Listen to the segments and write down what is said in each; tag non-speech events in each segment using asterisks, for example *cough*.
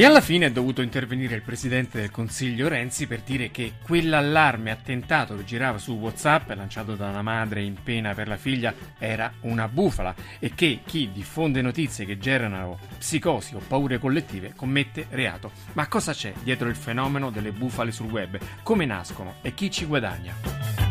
E alla fine è dovuto intervenire il presidente del Consiglio Renzi per dire che quell'allarme attentato che girava su WhatsApp, lanciato da una madre in pena per la figlia, era una bufala e che chi diffonde notizie che generano psicosi o paure collettive commette reato. Ma cosa c'è dietro il fenomeno delle bufale sul web? Come nascono e chi ci guadagna?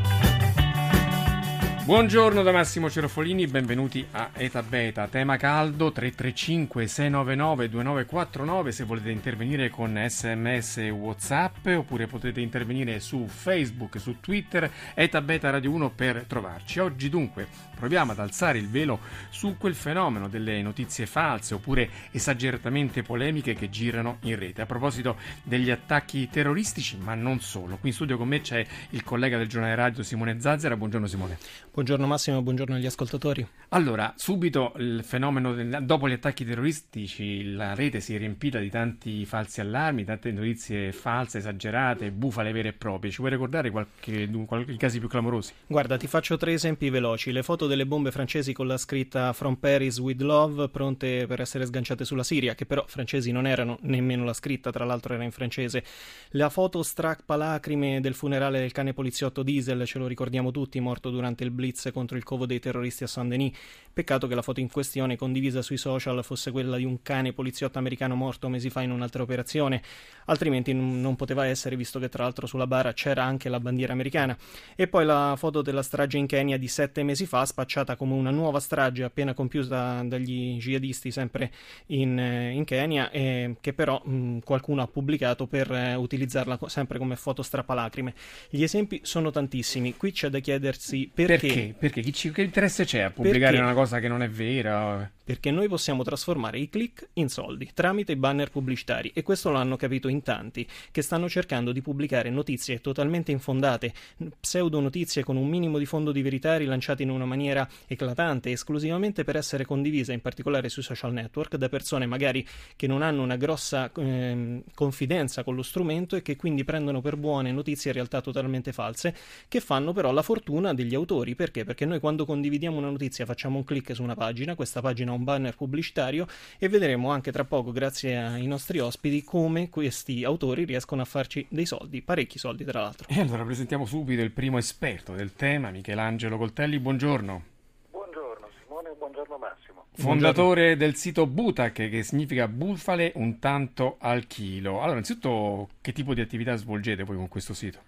Buongiorno da Massimo Cerofolini, benvenuti a Eta Beta. Tema caldo 335 699 2949 se volete intervenire con sms e whatsapp oppure potete intervenire su Facebook, su Twitter, Eta Beta Radio 1 per trovarci. Oggi dunque proviamo ad alzare il velo su quel fenomeno delle notizie false oppure esageratamente polemiche che girano in rete. A proposito degli attacchi terroristici, ma non solo. Qui in studio con me c'è il collega del giornale radio Simone Zazzera. Buongiorno Simone. Buongiorno Massimo, buongiorno agli ascoltatori. Allora, subito il fenomeno, del, dopo gli attacchi terroristici, la rete si è riempita di tanti falsi allarmi, tante notizie false, esagerate, bufale vere e proprie. Ci vuoi ricordare qualche, qualche, i casi più clamorosi? Guarda, ti faccio tre esempi veloci. Le foto delle bombe francesi con la scritta From Paris with Love, pronte per essere sganciate sulla Siria, che però francesi non erano, nemmeno la scritta, tra l'altro era in francese. La foto strappa lacrime del funerale del cane poliziotto Diesel, ce lo ricordiamo tutti, morto durante il blitz blitz contro il covo dei terroristi a Saint-Denis. Peccato che la foto in questione, condivisa sui social, fosse quella di un cane poliziotto americano morto mesi fa in un'altra operazione, altrimenti non poteva essere, visto che tra l'altro sulla bara c'era anche la bandiera americana. E poi la foto della strage in Kenya di sette mesi fa, spacciata come una nuova strage appena compiuta dagli jihadisti sempre in, eh, in Kenya, e che però mh, qualcuno ha pubblicato per eh, utilizzarla sempre come foto strappalacrime. Gli esempi sono tantissimi, qui c'è da chiedersi perché, perché perché? Perché chi ci, che interesse c'è a pubblicare perché? una cosa che non è vera? Perché noi possiamo trasformare i click in soldi tramite i banner pubblicitari e questo l'hanno capito in tanti che stanno cercando di pubblicare notizie totalmente infondate, pseudo notizie con un minimo di fondo di verità rilanciate in una maniera eclatante esclusivamente per essere condivise in particolare sui social network da persone magari che non hanno una grossa eh, confidenza con lo strumento e che quindi prendono per buone notizie in realtà totalmente false che fanno però la fortuna degli autori perché? Perché noi quando condividiamo una notizia facciamo un click su una pagina, questa pagina ha un banner pubblicitario e vedremo anche tra poco, grazie ai nostri ospiti, come questi autori riescono a farci dei soldi, parecchi soldi tra l'altro. E allora presentiamo subito il primo esperto del tema, Michelangelo Coltelli, buongiorno. Buongiorno Simone, buongiorno Massimo. Fondatore del sito Butac, che significa bufale un tanto al chilo. Allora, innanzitutto, che tipo di attività svolgete poi con questo sito?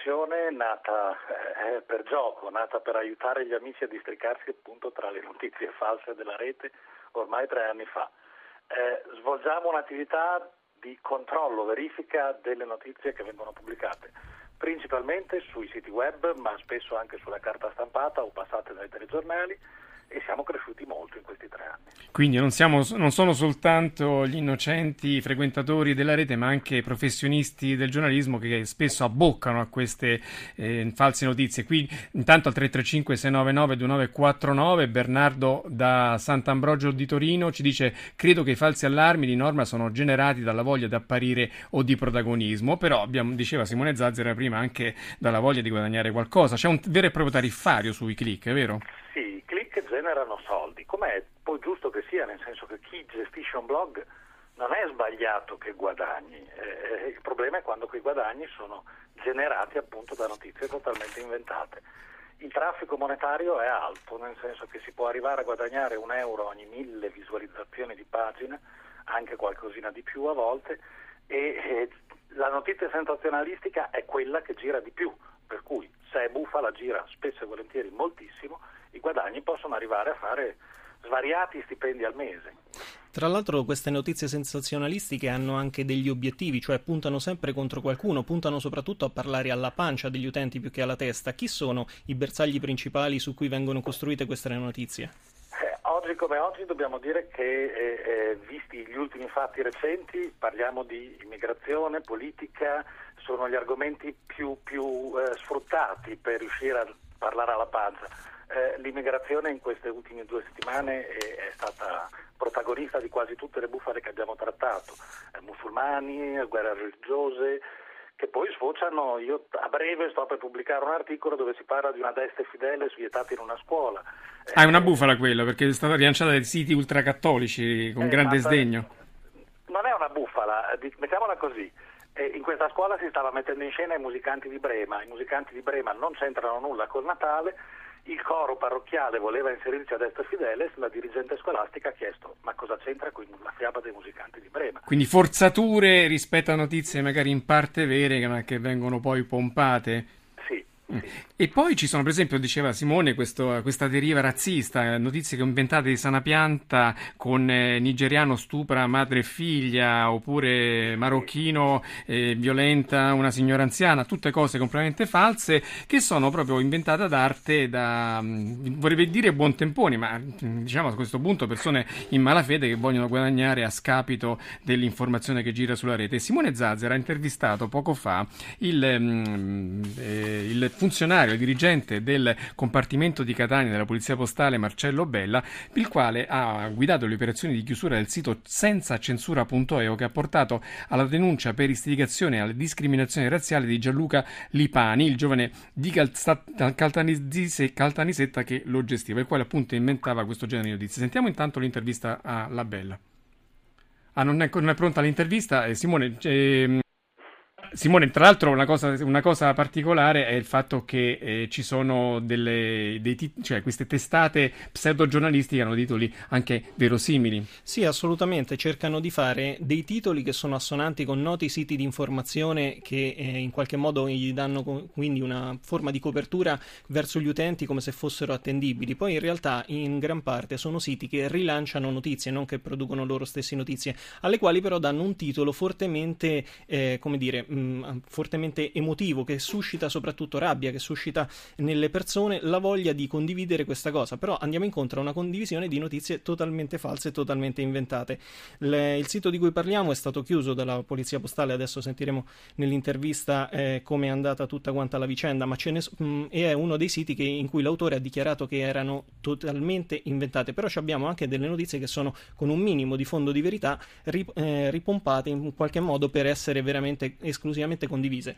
Passione nata eh, per gioco, nata per aiutare gli amici a districarsi appunto tra le notizie false della rete ormai tre anni fa. Eh, svolgiamo un'attività di controllo, verifica delle notizie che vengono pubblicate, principalmente sui siti web, ma spesso anche sulla carta stampata o passate dai telegiornali e siamo cresciuti molto in questi tre anni. Quindi non, siamo, non, sono soltanto gli innocenti frequentatori della rete, ma anche professionisti del giornalismo che spesso abboccano a queste eh, false notizie. Qui intanto al 335 699 2949 Bernardo da Sant'Ambrogio di Torino ci dice credo che i falsi allarmi di norma sono generati dalla voglia di apparire o di protagonismo, però abbiamo, diceva Simone Zazzera prima anche dalla voglia di guadagnare qualcosa. C'è un vero e proprio tariffario sui click, è vero? Sì, click generano soldi, com'è? Poi giusto che sia, nel senso che chi gestisce un blog non è sbagliato che guadagni, eh, il problema è quando quei guadagni sono generati appunto da notizie totalmente inventate. Il traffico monetario è alto, nel senso che si può arrivare a guadagnare un euro ogni mille visualizzazioni di pagina, anche qualcosina di più a volte, e eh, la notizia sensazionalistica è quella che gira di più, per cui se è bufala gira spesso e volentieri moltissimo i guadagni possono arrivare a fare svariati stipendi al mese. Tra l'altro queste notizie sensazionalistiche hanno anche degli obiettivi, cioè puntano sempre contro qualcuno, puntano soprattutto a parlare alla pancia degli utenti più che alla testa. Chi sono i bersagli principali su cui vengono costruite queste notizie? Eh, oggi come oggi dobbiamo dire che, eh, eh, visti gli ultimi fatti recenti, parliamo di immigrazione, politica, sono gli argomenti più, più eh, sfruttati per riuscire a parlare alla pancia eh, l'immigrazione in queste ultime due settimane è, è, stata protagonista di quasi tutte le bufale che abbiamo trattato, eh, musulmani, guerre religiose, che poi sfociano, io a breve sto per pubblicare un articolo dove si parla di una destra fidele vietata in una scuola. Ah, è una bufala quello, perché è stata rilanciata dai siti ultracattolici con eh, grande sdegno. Non è una bufala, mettiamola così. In questa scuola si stava mettendo in scena i musicanti di Brema, i musicanti di Brema non c'entrano nulla col Natale, il coro parrocchiale voleva inserirsi a destra Fideles, la dirigente scolastica ha chiesto ma cosa c'entra con la fiaba dei musicanti di Brema? Quindi forzature rispetto a notizie magari in parte vere ma che vengono poi pompate? E poi ci sono, per esempio, diceva Simone, questo, questa deriva razzista, notizie che ho inventate di sana pianta con eh, nigeriano stupra madre e figlia, oppure marocchino eh, violenta una signora anziana, tutte cose completamente false che sono proprio inventate ad arte da, mm, vorrei dire buontemponi, ma mm, diciamo a questo punto persone in malafede che vogliono guadagnare a scapito dell'informazione che gira sulla rete. Simone Zazzer ha intervistato poco fa il, mm, eh, il funzionario, dirigente del compartimento di Catania della Polizia Postale Marcello Bella, il quale ha guidato le operazioni di chiusura del sito sensacensura.eu che ha portato alla denuncia per istigazione alla discriminazione razziale di Gianluca Lipani, il giovane di Caltanissetta che lo gestiva, il quale appunto inventava questo genere di notizie. Sentiamo intanto l'intervista alla Bella. Ah, non è, non è pronta l'intervista? Eh, Simone, eh, Simone, tra l'altro una cosa, una cosa, particolare è il fatto che eh, ci sono delle, tit- cioè queste testate pseudo-giornalistiche hanno titoli anche verosimili. Sì, assolutamente, cercano di fare dei titoli che sono assonanti con noti siti di informazione che eh, in qualche modo gli danno co- quindi una forma di copertura verso gli utenti come se fossero attendibili. Poi in realtà in gran parte sono siti che rilanciano notizie, non che producono loro stesse notizie, alle quali però danno un titolo fortemente, eh, come dire, mh, fortemente emotivo, che suscita soprattutto rabbia, che suscita nelle persone la voglia di condividere questa cosa. Però andiamo incontro a una condivisione di notizie totalmente false totalmente inventate. Le, il sito di cui parliamo è stato chiuso dalla polizia postale, adesso sentiremo nell'intervista eh, come è andata tutta quanta la vicenda, ma ce ne, mh, è uno dei siti che, in cui l'autore ha dichiarato che erano totalmente inventate. Però abbiamo anche delle notizie che sono con un minimo di fondo di verità rip, eh, ripompate in qualche modo per essere veramente esclusivamente esclusivamente condivise.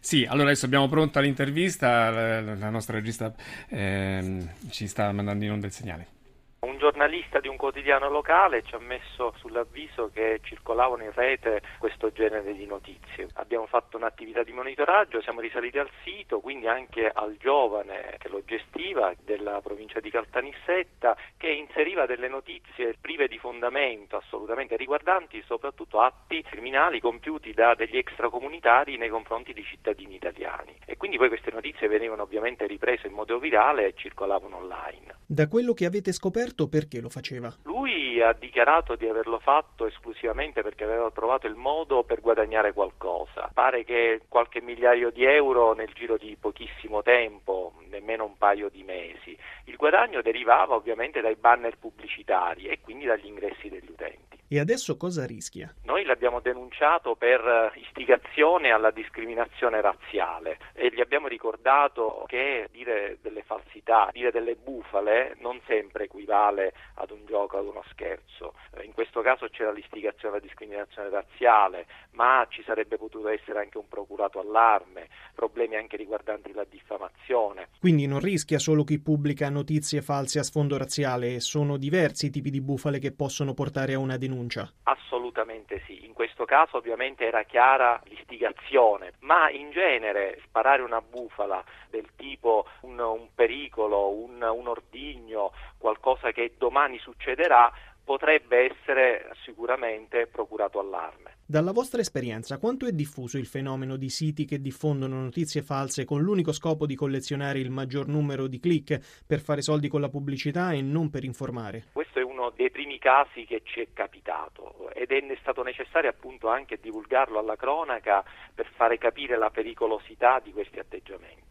Sì, allora adesso abbiamo pronta l'intervista, la, nostra regista eh, ci sta mandando in onda il segnale. Un giornalista di un quotidiano locale ci ha messo sull'avviso che circolavano in rete questo genere di notizie. Abbiamo fatto un'attività di monitoraggio, siamo risaliti al sito, quindi anche al giovane che lo gestiva della provincia di Caltanissetta che inseriva delle notizie prive di fondamento assolutamente riguardanti soprattutto atti criminali compiuti da degli extracomunitari nei confronti di cittadini italiani. E quindi poi queste notizie venivano ovviamente riprese in modo virale e circolavano online. Da quello che avete scoperto, perché lo faceva? Lui ha dichiarato di averlo fatto esclusivamente perché aveva trovato il modo per guadagnare qualcosa. Pare che qualche migliaio di euro nel giro di pochissimo tempo, nemmeno un paio di mesi. Il guadagno derivava ovviamente dai banner pubblicitari e quindi dagli ingressi degli utenti. E adesso cosa rischia? Noi l'abbiamo denunciato per eh, istigazione alla discriminazione razziale e gli abbiamo ricordato che dire delle falsità, dire delle bufale non sempre equivale ad un gioco, ad uno scherzo. Eh, in questo caso c'era l'istigazione alla discriminazione razziale, ma ci sarebbe potuto essere anche un procurato allarme, problemi anche riguardanti la diffamazione. Quindi non rischia solo chi pubblica notizie false a sfondo razziale, sono diversi i tipi di bufale che possono portare a una denuncia denuncia? Assolutamente sì, in questo caso ovviamente era chiara l'istigazione, ma in genere sparare una bufala del tipo un, un pericolo, un, un ordigno, qualcosa che domani succederà, potrebbe essere sicuramente procurato allarme. Dalla vostra esperienza, quanto è diffuso il fenomeno di siti che diffondono notizie false con l'unico scopo di collezionare il maggior numero di click per fare soldi con la pubblicità e non per informare? Questo uno dei primi casi che ci è capitato ed è stato necessario appunto anche divulgarlo alla cronaca per fare capire la pericolosità di questi atteggiamenti.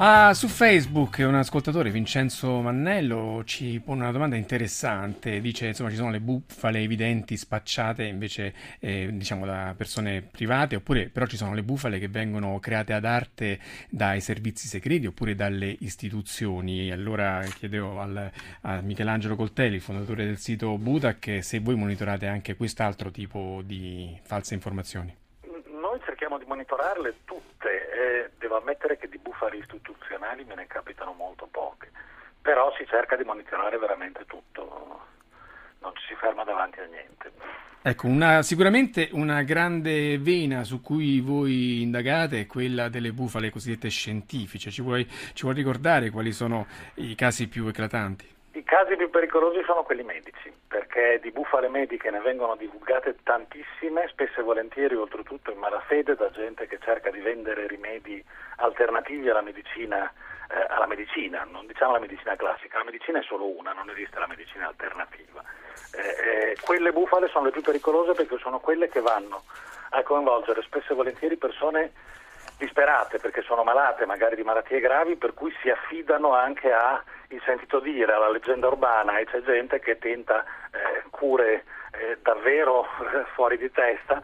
Ah, su Facebook un ascoltatore, Vincenzo Mannello, ci pone una domanda interessante. Dice, insomma, ci sono le bufale evidenti spacciate invece, eh, diciamo, da persone private, oppure però ci sono le bufale che vengono create ad arte dai servizi segreti oppure dalle istituzioni. Allora chiedevo al, a Michelangelo Coltelli, fondatore del sito Budac, se voi monitorate anche quest'altro tipo di false informazioni. Cerchiamo di monitorarle tutte eh, devo ammettere che di bufale istituzionali me ne capitano molto poche, però si cerca di monitorare veramente tutto, non ci si ferma davanti a niente. Ecco, una, sicuramente una grande vena su cui voi indagate è quella delle bufale cosiddette scientifiche. Ci vuoi, ci vuoi ricordare quali sono i casi più eclatanti? I casi più pericolosi sono quelli medici, perché di bufale mediche ne vengono divulgate tantissime, spesso e volentieri oltretutto in malafede da gente che cerca di vendere rimedi alternativi alla medicina, eh, alla medicina, non diciamo la medicina classica, la medicina è solo una, non esiste la medicina alternativa. Eh, eh, quelle bufale sono le più pericolose perché sono quelle che vanno a coinvolgere spesso e volentieri persone disperate perché sono malate, magari di malattie gravi, per cui si affidano anche a il sentito dire, alla leggenda urbana e c'è gente che tenta eh, cure eh, davvero eh, *laughs* fuori di testa.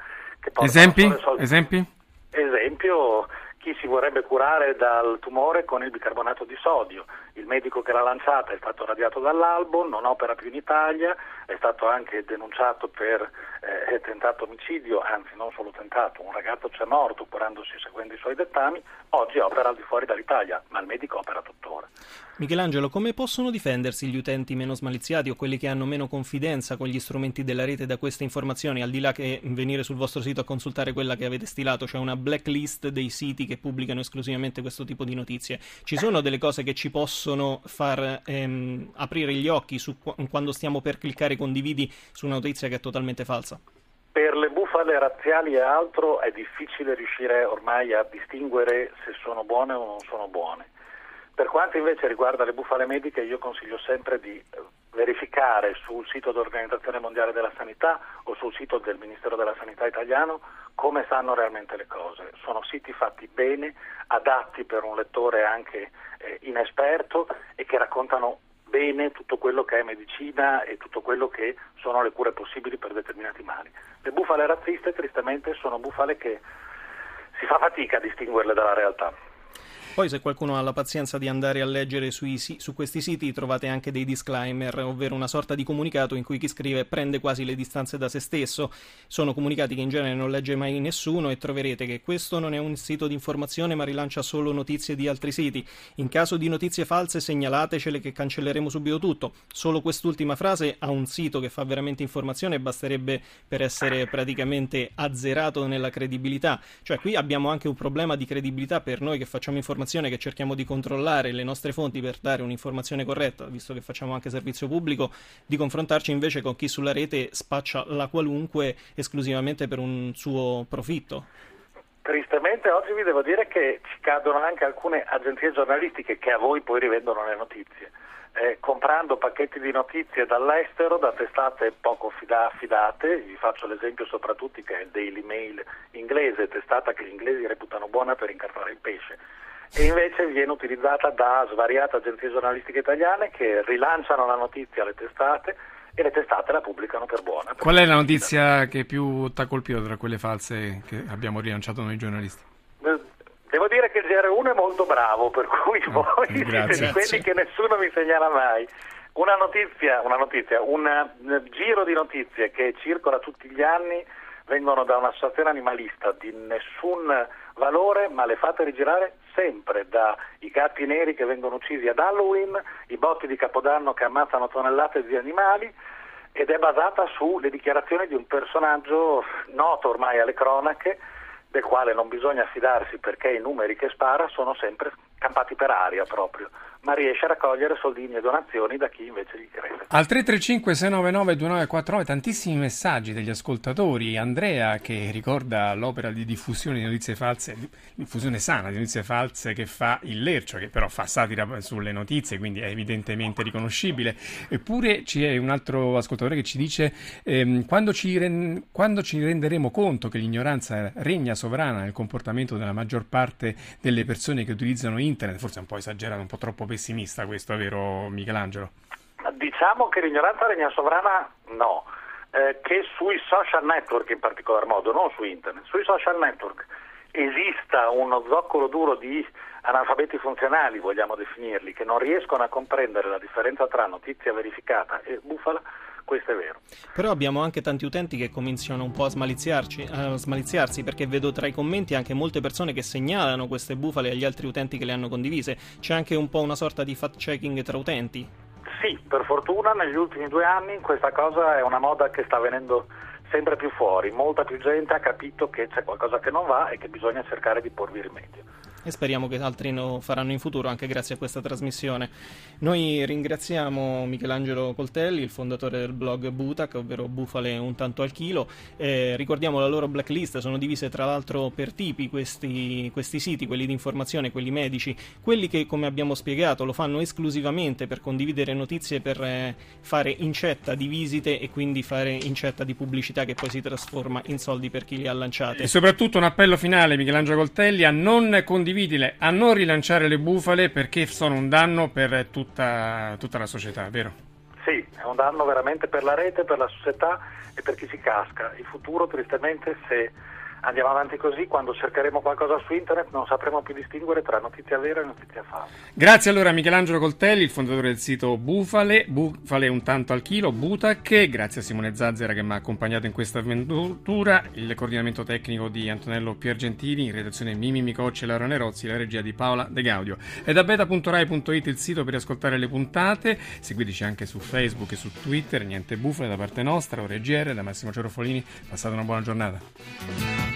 Esempi? Esempi? Esempio, chi si vorrebbe curare dal tumore con il bicarbonato di sodio. Il medico che l'ha lanciata è stato radiato dall'albo, non opera più in Italia, è stato anche denunciato per eh, tentato omicidio, anzi non solo tentato, un ragazzo c'è morto curandosi seguendo i suoi dettami, oggi opera al di fuori dall'Italia, ma il medico opera tuttora. Michelangelo, come possono difendersi gli utenti meno smaliziati o quelli che hanno meno confidenza con gli strumenti della rete da queste informazioni, al di là che venire sul vostro sito a consultare quella che avete stilato, cioè una blacklist dei siti che pubblicano esclusivamente questo tipo di notizie? Ci sono delle cose che ci possono far ehm, aprire gli occhi su, quando stiamo per cliccare condividi su una notizia che è totalmente falsa? Per le bufale razziali e altro è difficile riuscire ormai a distinguere se sono buone o non sono buone per quanto invece riguarda le bufale mediche, io consiglio sempre di eh, verificare sul sito dell'Organizzazione Mondiale della Sanità o sul sito del Ministero della Sanità italiano come stanno realmente le cose. Sono siti fatti bene, adatti per un lettore anche eh, inesperto e che raccontano bene tutto quello che è medicina e tutto quello che sono le cure possibili per determinati mali. Le bufale razziste tristemente sono bufale che si fa fatica a distinguerle dalla realtà. Poi se qualcuno ha la pazienza di andare a leggere sui, su questi siti trovate anche dei disclaimer, ovvero una sorta di comunicato in cui chi scrive prende quasi le distanze da se stesso. Sono comunicati che in genere non legge mai nessuno e troverete che questo non è un sito di informazione ma rilancia solo notizie di altri siti. In caso di notizie false segnalatecele che cancelleremo subito tutto. Solo quest'ultima frase ha un sito che fa veramente informazione basterebbe per essere praticamente azzerato nella credibilità. Cioè qui abbiamo anche un problema di credibilità per noi che facciamo informazione informazione che cerchiamo di controllare le nostre fonti per dare un'informazione corretta, visto che facciamo anche servizio pubblico, di confrontarci invece con chi sulla rete spaccia la qualunque esclusivamente per un suo profitto. Tristemente oggi vi devo dire che ci cadono anche alcune agenzie giornalistiche che a voi poi rivendono le notizie. Eh, comprando pacchetti di notizie dall'estero da testate poco affidate, vi faccio l'esempio soprattutto che è il Daily Mail inglese, testata che gli inglesi reputano buona per incartare il pesce e invece viene utilizzata da svariate agenzie giornalistiche italiane che rilanciano la notizia alle testate e le testate la pubblicano per buona. Qual è la notizia che più ti ha colpito tra quelle false che abbiamo rilanciato noi giornalisti? Devo dire che il GR1 è molto bravo, per cui oh, voi siete di quelli che nessuno mi segnala mai. Una notizia, una notizia, un eh, giro di notizie che circola tutti gli anni vengono da un'associazione animalista di nessun valore, ma le fate rigirare sempre, dai gatti neri che vengono uccisi ad Halloween, i botti di Capodanno che ammazzano tonnellate di animali ed è basata sulle dichiarazioni di un personaggio noto ormai alle cronache del quale non bisogna fidarsi perché i numeri che spara sono sempre campati per aria proprio ma riesce a raccogliere soldini e donazioni da chi invece gli crede. Al 335 699 2949 tantissimi messaggi degli ascoltatori. Andrea che ricorda l'opera di diffusione di notizie false, diffusione sana di notizie false che fa il Lercio, che però fa satira sulle notizie, quindi è evidentemente riconoscibile. Eppure c'è un altro ascoltatore che ci dice ehm, quando, ci ren- quando ci renderemo conto che l'ignoranza regna sovrana nel comportamento della maggior parte delle persone che utilizzano internet forse è un po' esagerato, un po' troppo pessimista questo, vero Michelangelo? Diciamo che l'ignoranza regna sovrana no, eh, che sui social network in particolar modo, non su internet, sui social network esista uno zoccolo duro di analfabeti funzionali, vogliamo definirli, che non riescono a comprendere la differenza tra notizia verificata e bufala, questo è vero. Però abbiamo anche tanti utenti che cominciano un po' a, a smaliziarsi perché vedo tra i commenti anche molte persone che segnalano queste bufale agli altri utenti che le hanno condivise. C'è anche un po' una sorta di fact checking tra utenti. Sì, per fortuna negli ultimi due anni questa cosa è una moda che sta venendo sempre più fuori, molta più gente ha capito che c'è qualcosa che non va e che bisogna cercare di porvi rimedio e speriamo che altri lo faranno in futuro anche grazie a questa trasmissione. Noi ringraziamo Michelangelo Coltelli, il fondatore del blog Butac, ovvero Bufale un tanto al chilo. Eh, ricordiamo la loro blacklist, sono divise tra l'altro per tipi questi, questi siti, quelli di informazione, quelli medici, quelli che come abbiamo spiegato lo fanno esclusivamente per condividere notizie, per eh, fare incetta di visite e quindi fare incetta di pubblicità che poi si trasforma in soldi per chi li ha lanciate. E soprattutto un appello finale, Michelangelo Coltelli, a non condividere condividile a non rilanciare le bufale perché sono un danno per tutta, tutta la società, vero? Sì, è un danno veramente per la rete, per la società e per chi ci casca. Il futuro, tristemente, se andiamo avanti così, quando cercheremo qualcosa su internet non sapremo più distinguere tra notizia vera e notizia falsa. Grazie allora a Michelangelo Coltelli, il fondatore del sito Bufale, Bufale un tanto al chilo, Butac, grazie a Simone Zazzera che mi ha accompagnato in questa avventura, il coordinamento tecnico di Antonello Piergentini, in redazione Mimi Micocci e Laura Nerozzi, la regia di Paola De Gaudio. E da beta.rai.it il sito per ascoltare le puntate, seguiteci anche su Facebook e su Twitter, niente bufale da parte nostra, ore GR, da Massimo Cerofolini, passate una buona giornata.